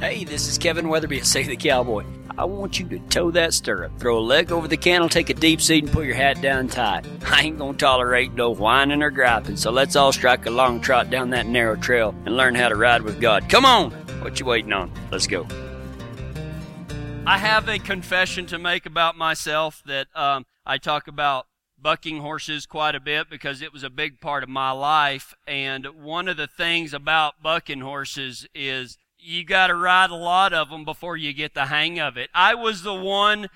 Hey, this is Kevin Weatherby at Save the Cowboy. I want you to toe that stirrup, throw a leg over the cantle, take a deep seat, and put your hat down tight. I ain't gonna tolerate no whining or griping, so let's all strike a long trot down that narrow trail and learn how to ride with God. Come on! What you waiting on? Let's go. I have a confession to make about myself that um, I talk about bucking horses quite a bit because it was a big part of my life. And one of the things about bucking horses is you got to ride a lot of them before you get the hang of it. I was the one.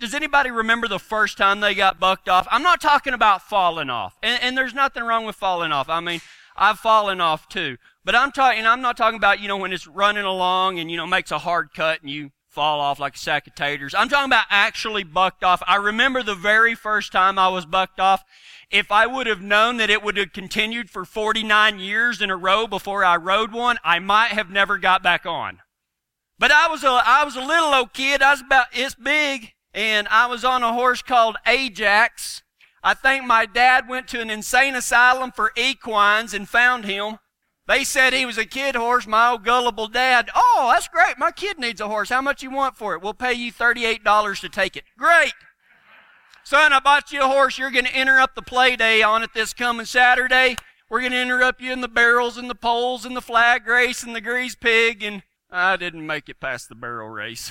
Does anybody remember the first time they got bucked off? I'm not talking about falling off, and, and there's nothing wrong with falling off. I mean, I've fallen off too, but I'm talking. I'm not talking about you know when it's running along and you know makes a hard cut and you fall off like a sack of taters. I'm talking about actually bucked off. I remember the very first time I was bucked off. If I would have known that it would have continued for 49 years in a row before I rode one, I might have never got back on. But I was a, I was a little old kid. I was about, it's big. And I was on a horse called Ajax. I think my dad went to an insane asylum for equines and found him. They said he was a kid horse, my old gullible dad. Oh, that's great. My kid needs a horse. How much you want for it? We'll pay you $38 to take it. Great. Son, I bought you a horse. You're going to interrupt the play day on it this coming Saturday. We're going to interrupt you in the barrels and the poles and the flag race and the grease pig. And I didn't make it past the barrel race.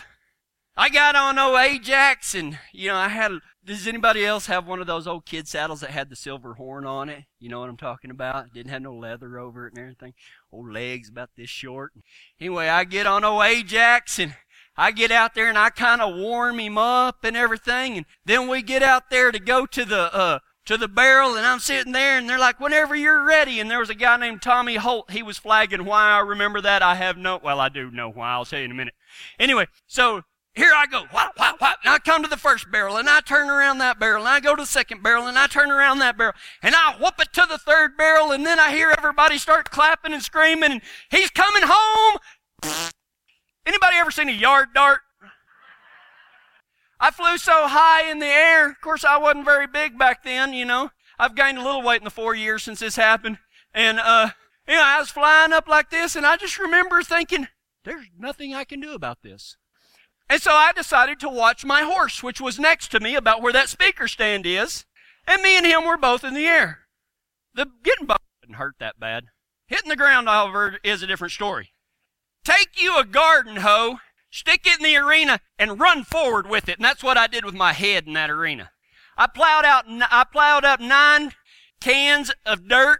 I got on old Ajax and, you know, I had, does anybody else have one of those old kid saddles that had the silver horn on it? You know what I'm talking about? Didn't have no leather over it and everything. Old legs about this short. Anyway, I get on old Ajax and I get out there and I kind of warm him up and everything. And then we get out there to go to the, uh, to the barrel and I'm sitting there and they're like, whenever you're ready. And there was a guy named Tommy Holt. He was flagging why I remember that. I have no, well, I do know why. I'll tell you in a minute. Anyway, so here I go. Whop, whop, whop. And I come to the first barrel and I turn around that barrel and I go to the second barrel and I turn around that barrel and I whoop it to the third barrel and then I hear everybody start clapping and screaming and he's coming home. A yard dart? I flew so high in the air. Of course, I wasn't very big back then, you know. I've gained a little weight in the four years since this happened. And, uh, you know, I was flying up like this, and I just remember thinking, there's nothing I can do about this. And so I decided to watch my horse, which was next to me about where that speaker stand is. And me and him were both in the air. The getting bumped didn't hurt that bad. Hitting the ground, however, is a different story. Take you a garden hoe, stick it in the arena, and run forward with it. And that's what I did with my head in that arena. I plowed out, I plowed up nine cans of dirt.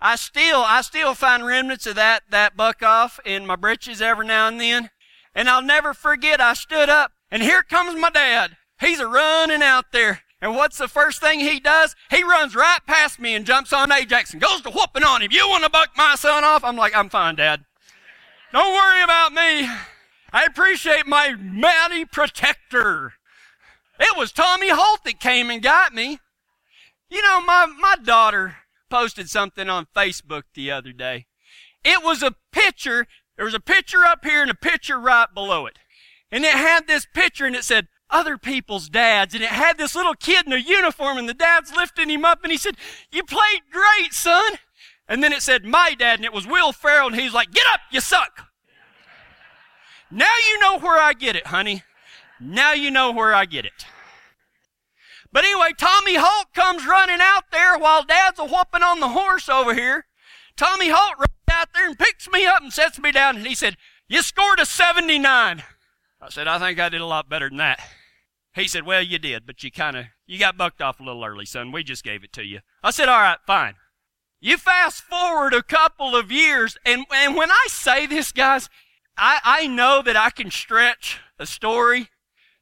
I still, I still find remnants of that, that buck off in my britches every now and then. And I'll never forget, I stood up, and here comes my dad. He's a running out there. And what's the first thing he does? He runs right past me and jumps on Ajax and goes to whooping on him. You want to buck my son off? I'm like, I'm fine, Dad. Don't worry about me. I appreciate my mighty protector. It was Tommy Holt that came and got me. You know, my, my daughter posted something on Facebook the other day. It was a picture. There was a picture up here and a picture right below it. And it had this picture and it said, other people's dads. And it had this little kid in a uniform and the dad's lifting him up and he said, you played great, son. And then it said my dad, and it was Will Ferrell, and he's like, Get up, you suck. Now you know where I get it, honey. Now you know where I get it. But anyway, Tommy Holt comes running out there while Dad's a whooping on the horse over here. Tommy Holt runs out there and picks me up and sets me down, and he said, You scored a 79. I said, I think I did a lot better than that. He said, Well, you did, but you kind of you got bucked off a little early, son. We just gave it to you. I said, All right, fine. You fast forward a couple of years, and, and when I say this, guys, I, I know that I can stretch a story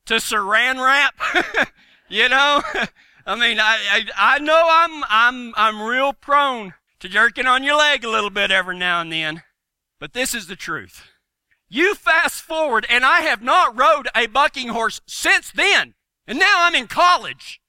to saran wrap. you know? I mean, I, I, I know I'm, I'm, I'm real prone to jerking on your leg a little bit every now and then. But this is the truth. You fast forward, and I have not rode a bucking horse since then. And now I'm in college.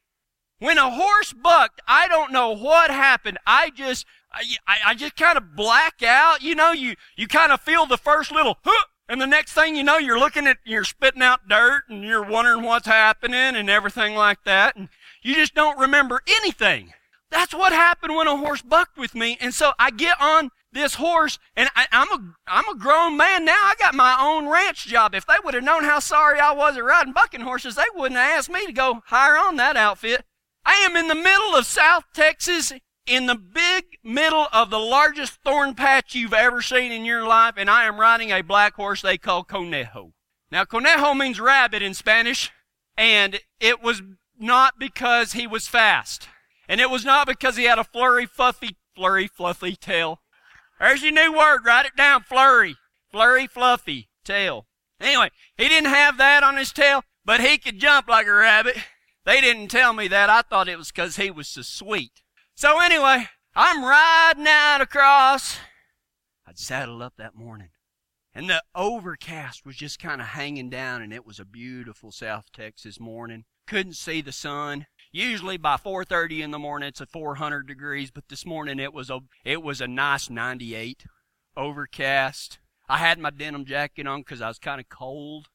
When a horse bucked, I don't know what happened. I just, I, I just kind of black out. You know, you, you kind of feel the first little, huh, and the next thing you know, you're looking at, you're spitting out dirt and you're wondering what's happening and everything like that. And you just don't remember anything. That's what happened when a horse bucked with me. And so I get on this horse, and I, am a I'm a grown man now. I got my own ranch job. If they would have known how sorry I was at riding bucking horses, they wouldn't have asked me to go hire on that outfit. I am in the middle of South Texas, in the big middle of the largest thorn patch you've ever seen in your life, and I am riding a black horse they call conejo. Now, conejo means rabbit in Spanish, and it was not because he was fast. And it was not because he had a flurry, fluffy, flurry, fluffy tail. There's your new word. Write it down. Flurry. Flurry, fluffy tail. Anyway, he didn't have that on his tail, but he could jump like a rabbit. They didn't tell me that. I thought it was because he was so sweet. So anyway, I'm riding out across. I'd saddled up that morning. And the overcast was just kind of hanging down, and it was a beautiful South Texas morning. Couldn't see the sun. Usually by 4:30 in the morning it's a 400 degrees, but this morning it was a it was a nice 98, overcast. I had my denim jacket on because I was kind of cold.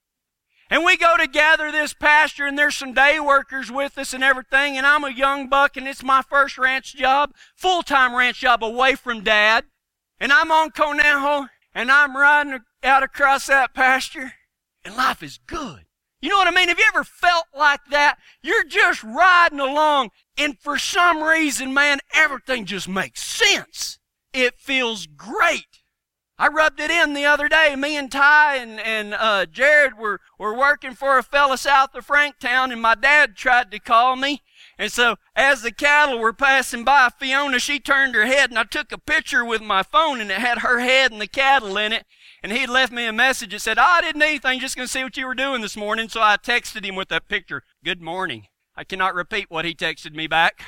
And we go to gather this pasture, and there's some day workers with us and everything. And I'm a young buck, and it's my first ranch job, full time ranch job away from dad. And I'm on Conejo, and I'm riding out across that pasture, and life is good. You know what I mean? Have you ever felt like that? You're just riding along, and for some reason, man, everything just makes sense. It feels great. I rubbed it in the other day. Me and Ty and, and uh, Jared were, were working for a fella south of Franktown, and my dad tried to call me. And so, as the cattle were passing by, Fiona, she turned her head, and I took a picture with my phone, and it had her head and the cattle in it and he left me a message that said, oh, I didn't anything, just going to see what you were doing this morning. So I texted him with that picture. Good morning. I cannot repeat what he texted me back.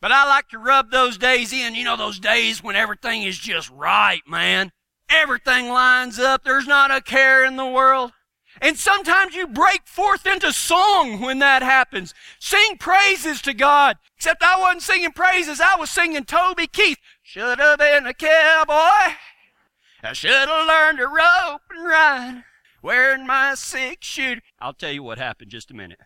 But I like to rub those days in. You know, those days when everything is just right, man. Everything lines up. There's not a care in the world. And sometimes you break forth into song when that happens. Sing praises to God. Except I wasn't singing praises. I was singing Toby Keith. Should have been a cowboy. I should have learned to rope and ride wearing my six shooter. I'll tell you what happened just a minute.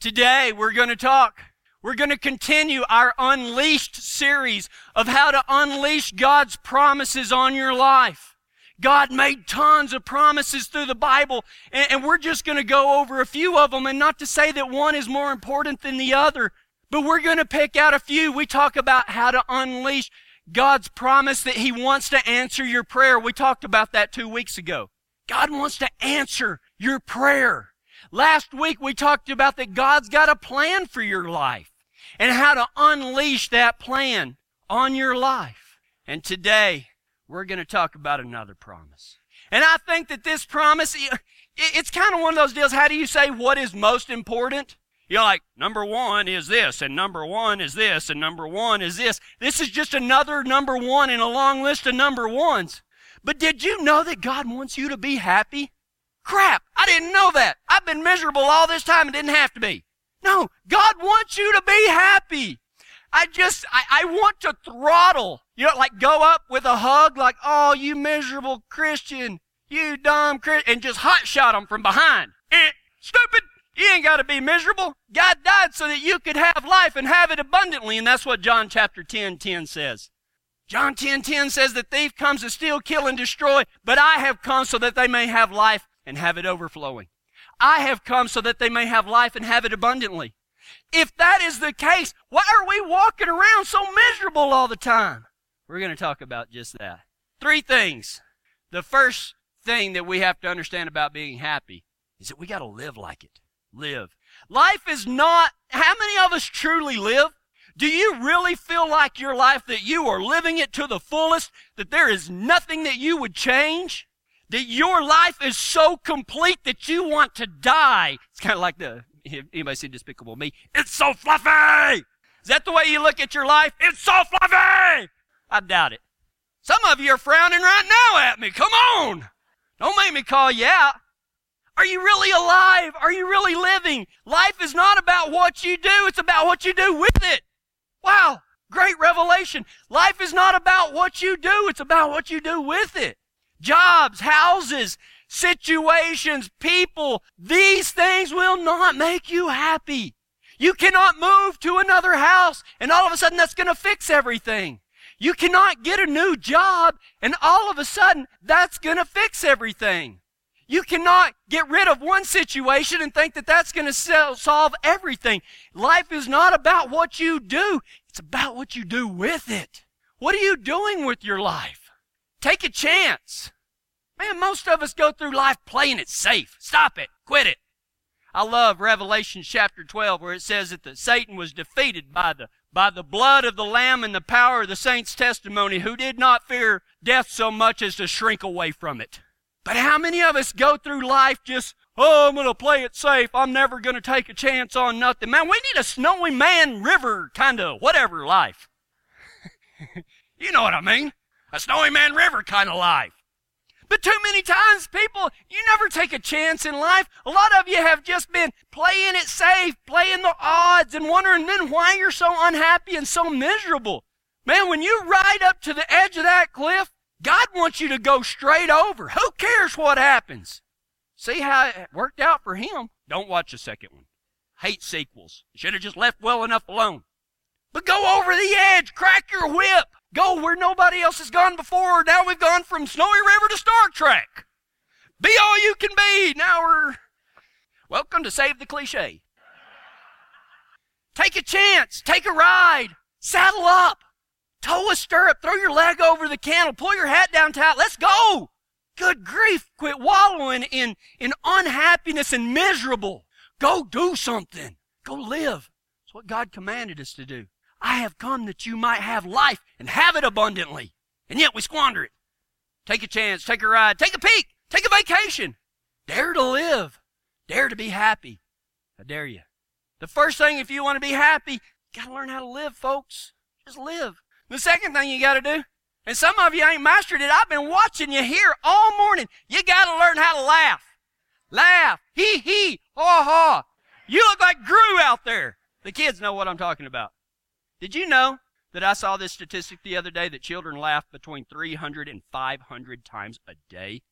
Today we're going to talk. We're going to continue our Unleashed series of how to unleash God's promises on your life. God made tons of promises through the Bible, and, and we're just going to go over a few of them, and not to say that one is more important than the other, but we're going to pick out a few. We talk about how to unleash God's promise that He wants to answer your prayer. We talked about that two weeks ago. God wants to answer your prayer. Last week we talked about that God's got a plan for your life and how to unleash that plan on your life. And today we're going to talk about another promise. And I think that this promise, it's kind of one of those deals. How do you say what is most important? You're like, number one is this, and number one is this, and number one is this. This is just another number one in a long list of number ones. But did you know that God wants you to be happy? Crap, I didn't know that. I've been miserable all this time and didn't have to be. No, God wants you to be happy. I just, I, I want to throttle, you know, like go up with a hug, like, oh, you miserable Christian, you dumb Christian, and just hot shot them from behind. Eh, stupid, you ain't got to be miserable. God died so that you could have life and have it abundantly. And that's what John chapter 10, 10 says. John 10, 10 says the thief comes to steal, kill, and destroy, but I have come so that they may have life and have it overflowing. I have come so that they may have life and have it abundantly. If that is the case, why are we walking around so miserable all the time? We're going to talk about just that. Three things. The first thing that we have to understand about being happy is that we got to live like it live. Life is not, how many of us truly live? Do you really feel like your life that you are living it to the fullest, that there is nothing that you would change? That your life is so complete that you want to die? It's kind of like the, anybody see Despicable Me? It's so fluffy! Is that the way you look at your life? It's so fluffy! I doubt it. Some of you are frowning right now at me. Come on! Don't make me call you out. Are you really alive? Are you really living? Life is not about what you do, it's about what you do with it. Wow, great revelation. Life is not about what you do, it's about what you do with it. Jobs, houses, situations, people, these things will not make you happy. You cannot move to another house and all of a sudden that's going to fix everything. You cannot get a new job and all of a sudden that's going to fix everything. You cannot get rid of one situation and think that that's going to solve everything. Life is not about what you do. It's about what you do with it. What are you doing with your life? Take a chance. Man, most of us go through life playing it safe. Stop it. Quit it. I love Revelation chapter 12 where it says that the, Satan was defeated by the, by the blood of the Lamb and the power of the saints' testimony who did not fear death so much as to shrink away from it. But how many of us go through life just, oh, I'm going to play it safe. I'm never going to take a chance on nothing. Man, we need a snowy man river kind of whatever life. you know what I mean? A snowy man river kind of life. But too many times, people, you never take a chance in life. A lot of you have just been playing it safe, playing the odds, and wondering then why you're so unhappy and so miserable. Man, when you ride up to the edge of that cliff, God wants you to go straight over. Who cares what happens? See how it worked out for him? Don't watch the second one. Hate sequels. Should have just left well enough alone. But go over the edge, crack your whip, Go where nobody else has gone before. Now we've gone from Snowy River to Star Trek. Be all you can be. Now we're welcome to save the cliche. Take a chance. Take a ride. Saddle up. Tow a stirrup. Throw your leg over the cantle. Pull your hat down tight. Let's go. Good grief. Quit wallowing in, in unhappiness and miserable. Go do something. Go live. It's what God commanded us to do. I have come that you might have life and have it abundantly. And yet we squander it. Take a chance, take a ride, take a peek, take a vacation. Dare to live. Dare to be happy. I dare you. The first thing, if you want to be happy, you got to learn how to live, folks. Just live. The second thing you got to do, and some of you ain't mastered it, I've been watching you here all morning. You got to learn how to laugh. Laugh. Hee hee. Ha ha. You look like Gru out there. The kids know what I'm talking about. Did you know that I saw this statistic the other day that children laugh between 300 and 500 times a day?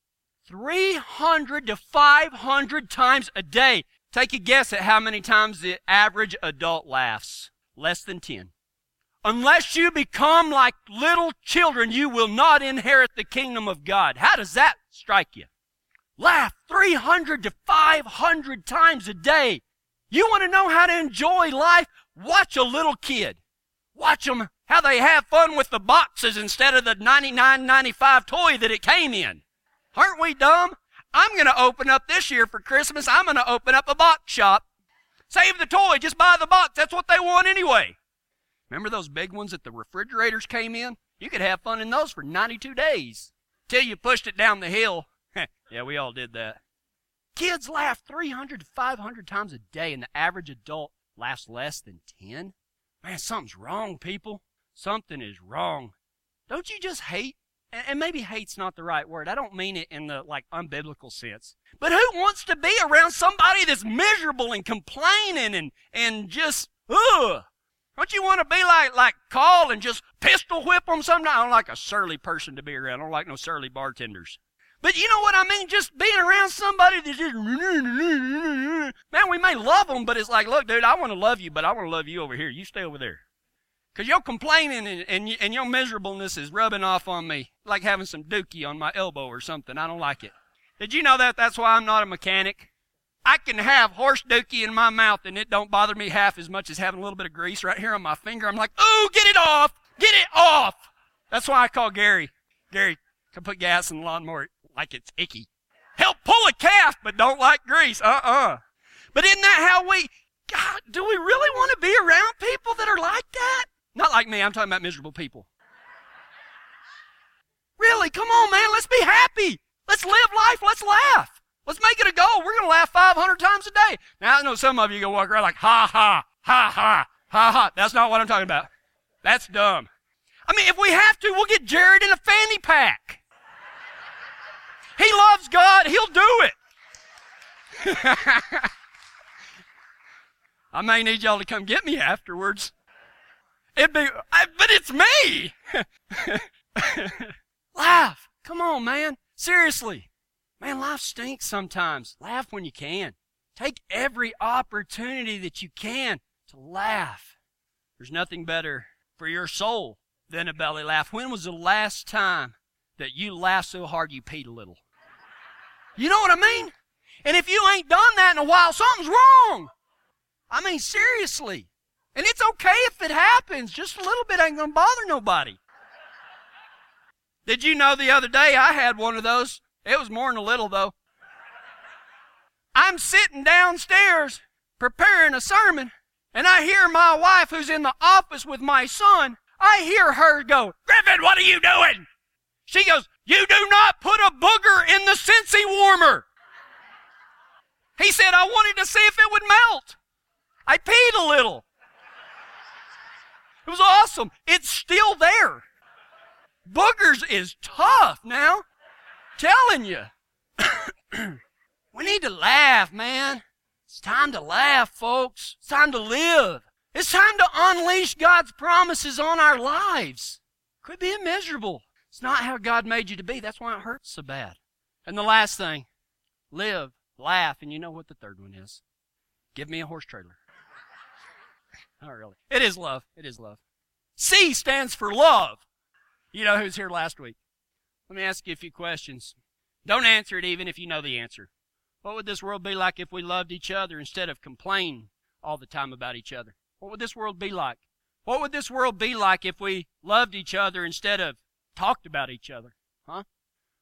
300 to 500 times a day. Take a guess at how many times the average adult laughs. Less than 10. Unless you become like little children, you will not inherit the kingdom of God. How does that strike you? Laugh 300 to 500 times a day. You want to know how to enjoy life? Watch a little kid. Watch them how they have fun with the boxes instead of the 99.95 toy that it came in. Aren't we dumb? I'm going to open up this year for Christmas. I'm going to open up a box shop. Save the toy, just buy the box. That's what they want anyway. Remember those big ones that the refrigerators came in? You could have fun in those for 92 days till you pushed it down the hill. yeah, we all did that. Kids laugh 300 to 500 times a day, and the average adult laughs less than 10. Man, something's wrong, people. Something is wrong. Don't you just hate? And maybe hate's not the right word. I don't mean it in the like unbiblical sense. But who wants to be around somebody that's miserable and complaining and and just ugh? Don't you want to be like like Carl and just pistol whip them sometimes? I don't like a surly person to be around. I don't like no surly bartenders. But you know what I mean? Just being around somebody that's just, man, we may love them, but it's like, look, dude, I want to love you, but I want to love you over here. You stay over there. Because your complaining and, and, and your miserableness is rubbing off on me, like having some dookie on my elbow or something. I don't like it. Did you know that? That's why I'm not a mechanic. I can have horse dookie in my mouth and it don't bother me half as much as having a little bit of grease right here on my finger. I'm like, ooh, get it off! Get it off! That's why I call Gary. Gary, come put gas in the lawnmower like it's icky. Help pull a calf, but don't like grease. Uh-uh. But isn't that how we, God, do we really want to be around people that are like that? Not like me, I'm talking about miserable people. Really, come on, man, let's be happy. Let's live life, let's laugh. Let's make it a goal. We're going to laugh 500 times a day. Now, I know some of you go walk around like, ha, ha, ha, ha, ha, ha. That's not what I'm talking about. That's dumb. I mean, if we have to, we'll get Jared in a fanny pack. He loves God. He'll do it. I may need y'all to come get me afterwards. It'd be, I, but it's me. Laugh. Come on, man. Seriously. Man, life stinks sometimes. Laugh when you can. Take every opportunity that you can to laugh. There's nothing better for your soul than a belly laugh. When was the last time that you laughed so hard you peed a little? You know what I mean? And if you ain't done that in a while, something's wrong. I mean, seriously. And it's okay if it happens. Just a little bit ain't going to bother nobody. Did you know the other day I had one of those? It was more than a little, though. I'm sitting downstairs preparing a sermon, and I hear my wife, who's in the office with my son, I hear her go, Griffin, what are you doing? She goes, You do not put a booger in the Scentsy warmer. He said, I wanted to see if it would melt. I peed a little. It was awesome. It's still there. Boogers is tough now. Telling you. we need to laugh, man. It's time to laugh, folks. It's time to live. It's time to unleash God's promises on our lives. Quit being miserable. It's not how God made you to be. That's why it hurts so bad. And the last thing, live, laugh, and you know what the third one is. Give me a horse trailer. Not really. It is love. It is love. C stands for love. You know who's here last week? Let me ask you a few questions. Don't answer it even if you know the answer. What would this world be like if we loved each other instead of complaining all the time about each other? What would this world be like? What would this world be like if we loved each other instead of talked about each other? Huh?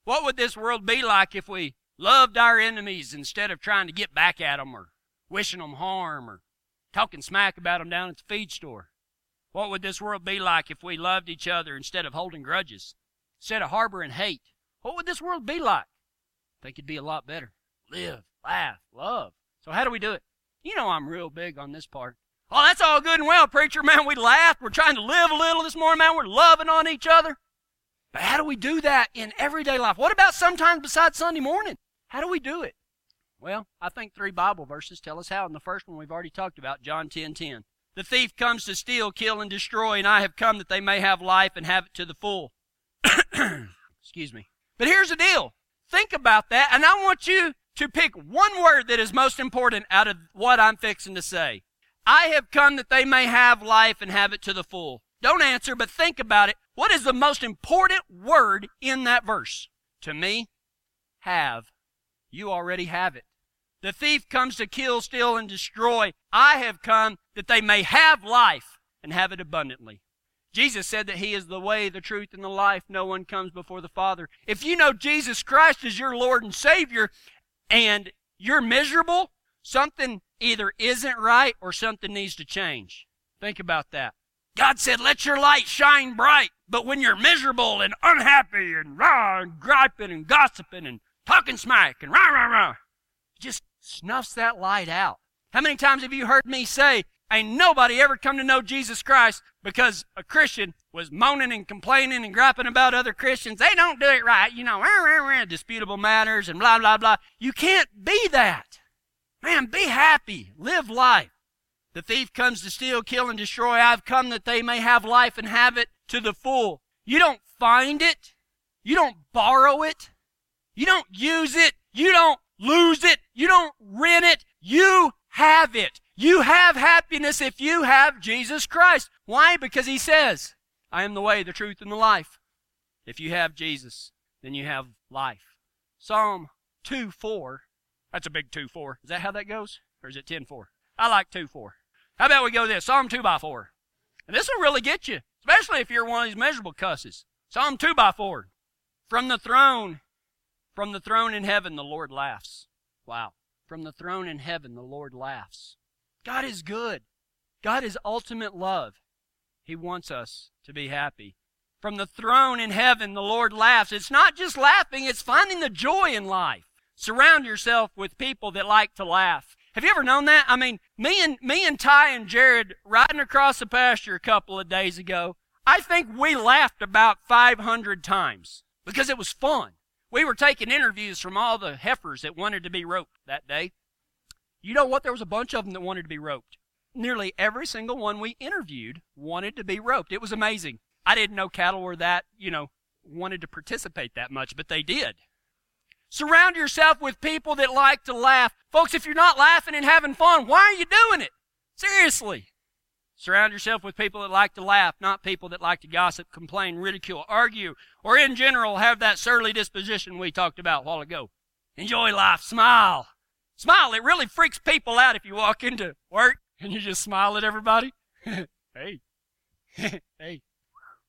What would this world be like if we loved our enemies instead of trying to get back at them or wishing them harm or talking smack about them down at the feed store? What would this world be like if we loved each other instead of holding grudges, instead of harboring hate? What would this world be like? I think it'd be a lot better. Live, laugh, love. So how do we do it? You know I'm real big on this part. Oh, that's all good and well, preacher. Man, we laughed. We're trying to live a little this morning, man. We're loving on each other. But how do we do that in everyday life? What about sometimes besides Sunday morning? How do we do it? Well, I think three Bible verses tell us how. And the first one we've already talked about, John 10 10. The thief comes to steal, kill, and destroy, and I have come that they may have life and have it to the full. Excuse me. But here's the deal. Think about that, and I want you to pick one word that is most important out of what I'm fixing to say. I have come that they may have life and have it to the full. Don't answer, but think about it. What is the most important word in that verse? To me, have. You already have it. The thief comes to kill, steal, and destroy. I have come that they may have life and have it abundantly. Jesus said that He is the way, the truth, and the life. No one comes before the Father. If you know Jesus Christ as your Lord and Savior and you're miserable, something either isn't right or something needs to change. Think about that. God said, let your light shine bright. But when you're miserable and unhappy and rah and griping and gossiping and talking smack and rah rah rah, just snuffs that light out. How many times have you heard me say, ain't nobody ever come to know Jesus Christ because a Christian was moaning and complaining and griping about other Christians. They don't do it right, you know, rah, rah, rah, disputable matters and blah, blah, blah. You can't be that. Man, be happy. Live life. The thief comes to steal, kill, and destroy. I've come that they may have life and have it to the full. You don't find it. You don't borrow it. You don't use it. You don't lose it. You don't rent it. You have it. You have happiness if you have Jesus Christ. Why? Because he says, I am the way, the truth, and the life. If you have Jesus, then you have life. Psalm 2 4. That's a big 2 4. Is that how that goes? Or is it 10 4? I like 2 4. How about we go this? Psalm 2 by 4. And this will really get you, especially if you're one of these miserable cusses. Psalm 2 by 4. From the throne from the throne in heaven, the Lord laughs. Wow. From the throne in heaven, the Lord laughs. God is good. God is ultimate love. He wants us to be happy. From the throne in heaven, the Lord laughs. It's not just laughing, it's finding the joy in life. Surround yourself with people that like to laugh. Have you ever known that? I mean, me and me and Ty and Jared riding across the pasture a couple of days ago, I think we laughed about 500 times because it was fun. We were taking interviews from all the heifers that wanted to be roped that day. You know what? There was a bunch of them that wanted to be roped. Nearly every single one we interviewed wanted to be roped. It was amazing. I didn't know cattle were that, you know, wanted to participate that much, but they did. Surround yourself with people that like to laugh. Folks, if you're not laughing and having fun, why are you doing it? Seriously. Surround yourself with people that like to laugh, not people that like to gossip, complain, ridicule, argue, or in general have that surly disposition we talked about a while ago. Enjoy life. Smile. Smile. It really freaks people out if you walk into work and you just smile at everybody. hey. hey.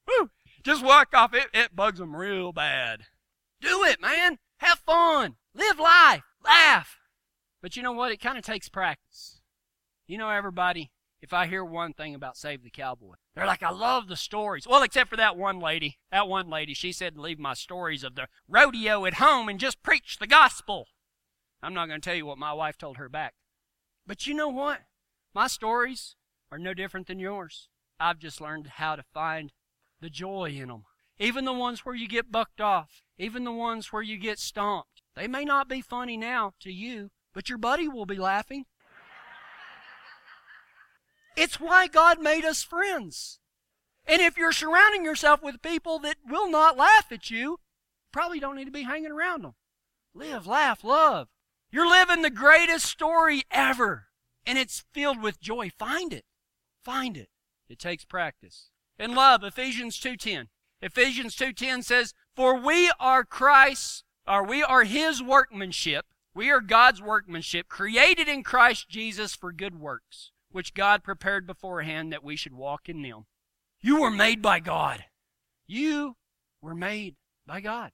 Woo. Just walk off. It, it bugs them real bad. Do it, man. Have fun. Live life. Laugh. But you know what? It kind of takes practice. You know, everybody, if I hear one thing about Save the Cowboy, they're like, I love the stories. Well, except for that one lady. That one lady, she said leave my stories of the rodeo at home and just preach the gospel. I'm not going to tell you what my wife told her back. But you know what? My stories are no different than yours. I've just learned how to find the joy in them. Even the ones where you get bucked off, even the ones where you get stomped. They may not be funny now to you, but your buddy will be laughing. It's why God made us friends. And if you're surrounding yourself with people that will not laugh at you, probably don't need to be hanging around them. Live, laugh, love. You're living the greatest story ever, and it's filled with joy. Find it. Find it. It takes practice. And love, Ephesians 2:10. Ephesians 2:10 says, "For we are Christ's, or we are his workmanship. We are God's workmanship, created in Christ Jesus for good works, which God prepared beforehand that we should walk in them. You were made by God. You were made by God.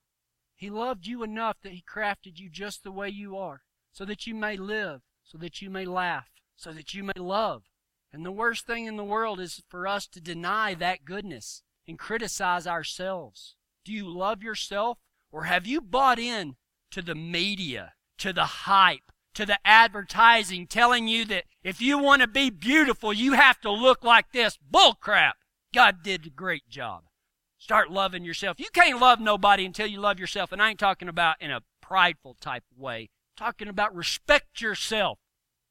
He loved you enough that He crafted you just the way you are, so that you may live, so that you may laugh, so that you may love. And the worst thing in the world is for us to deny that goodness and criticize ourselves. Do you love yourself, or have you bought in to the media, to the hype, to the advertising telling you that if you want to be beautiful, you have to look like this. Bull crap. God did a great job. Start loving yourself. You can't love nobody until you love yourself. And I ain't talking about in a prideful type way. I'm talking about respect yourself.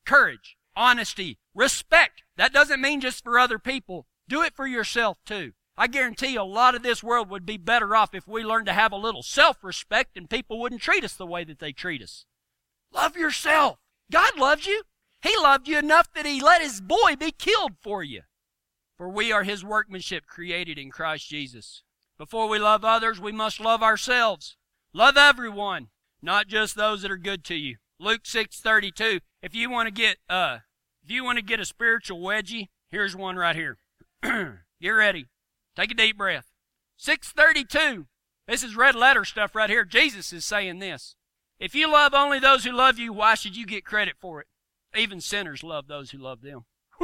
Courage, honesty, respect. That doesn't mean just for other people. Do it for yourself too. I guarantee you a lot of this world would be better off if we learned to have a little self-respect and people wouldn't treat us the way that they treat us. Love yourself. God loves you. He loved you enough that He let His boy be killed for you. For we are His workmanship created in Christ Jesus. Before we love others, we must love ourselves. Love everyone, not just those that are good to you. Luke 6:32. If you want to get uh if you want to get a spiritual wedgie, here's one right here. get ready. Take a deep breath. 632. This is red letter stuff right here. Jesus is saying this. If you love only those who love you, why should you get credit for it? Even sinners love those who love them.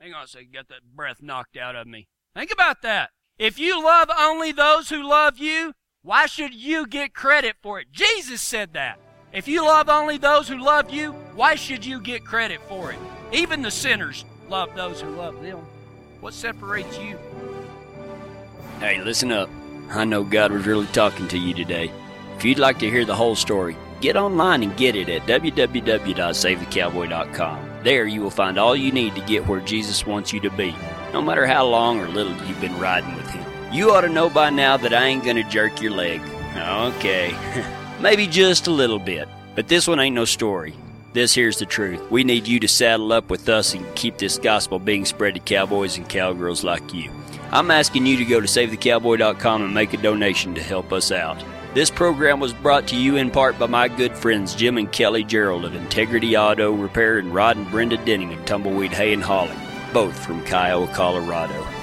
Hang on a second, get that breath knocked out of me. Think about that. If you love only those who love you, why should you get credit for it? Jesus said that. If you love only those who love you, why should you get credit for it? Even the sinners love those who love them. What separates you? Hey, listen up. I know God was really talking to you today. If you'd like to hear the whole story, get online and get it at www.savethecowboy.com. There you will find all you need to get where Jesus wants you to be, no matter how long or little you've been riding with Him. You ought to know by now that I ain't gonna jerk your leg. Okay, maybe just a little bit. But this one ain't no story. This here's the truth. We need you to saddle up with us and keep this gospel being spread to cowboys and cowgirls like you. I'm asking you to go to SaveTheCowboy.com and make a donation to help us out. This program was brought to you in part by my good friends Jim and Kelly Gerald of Integrity Auto Repair and Rod and Brenda Denning of Tumbleweed Hay and Hauling, both from Kiowa, Colorado.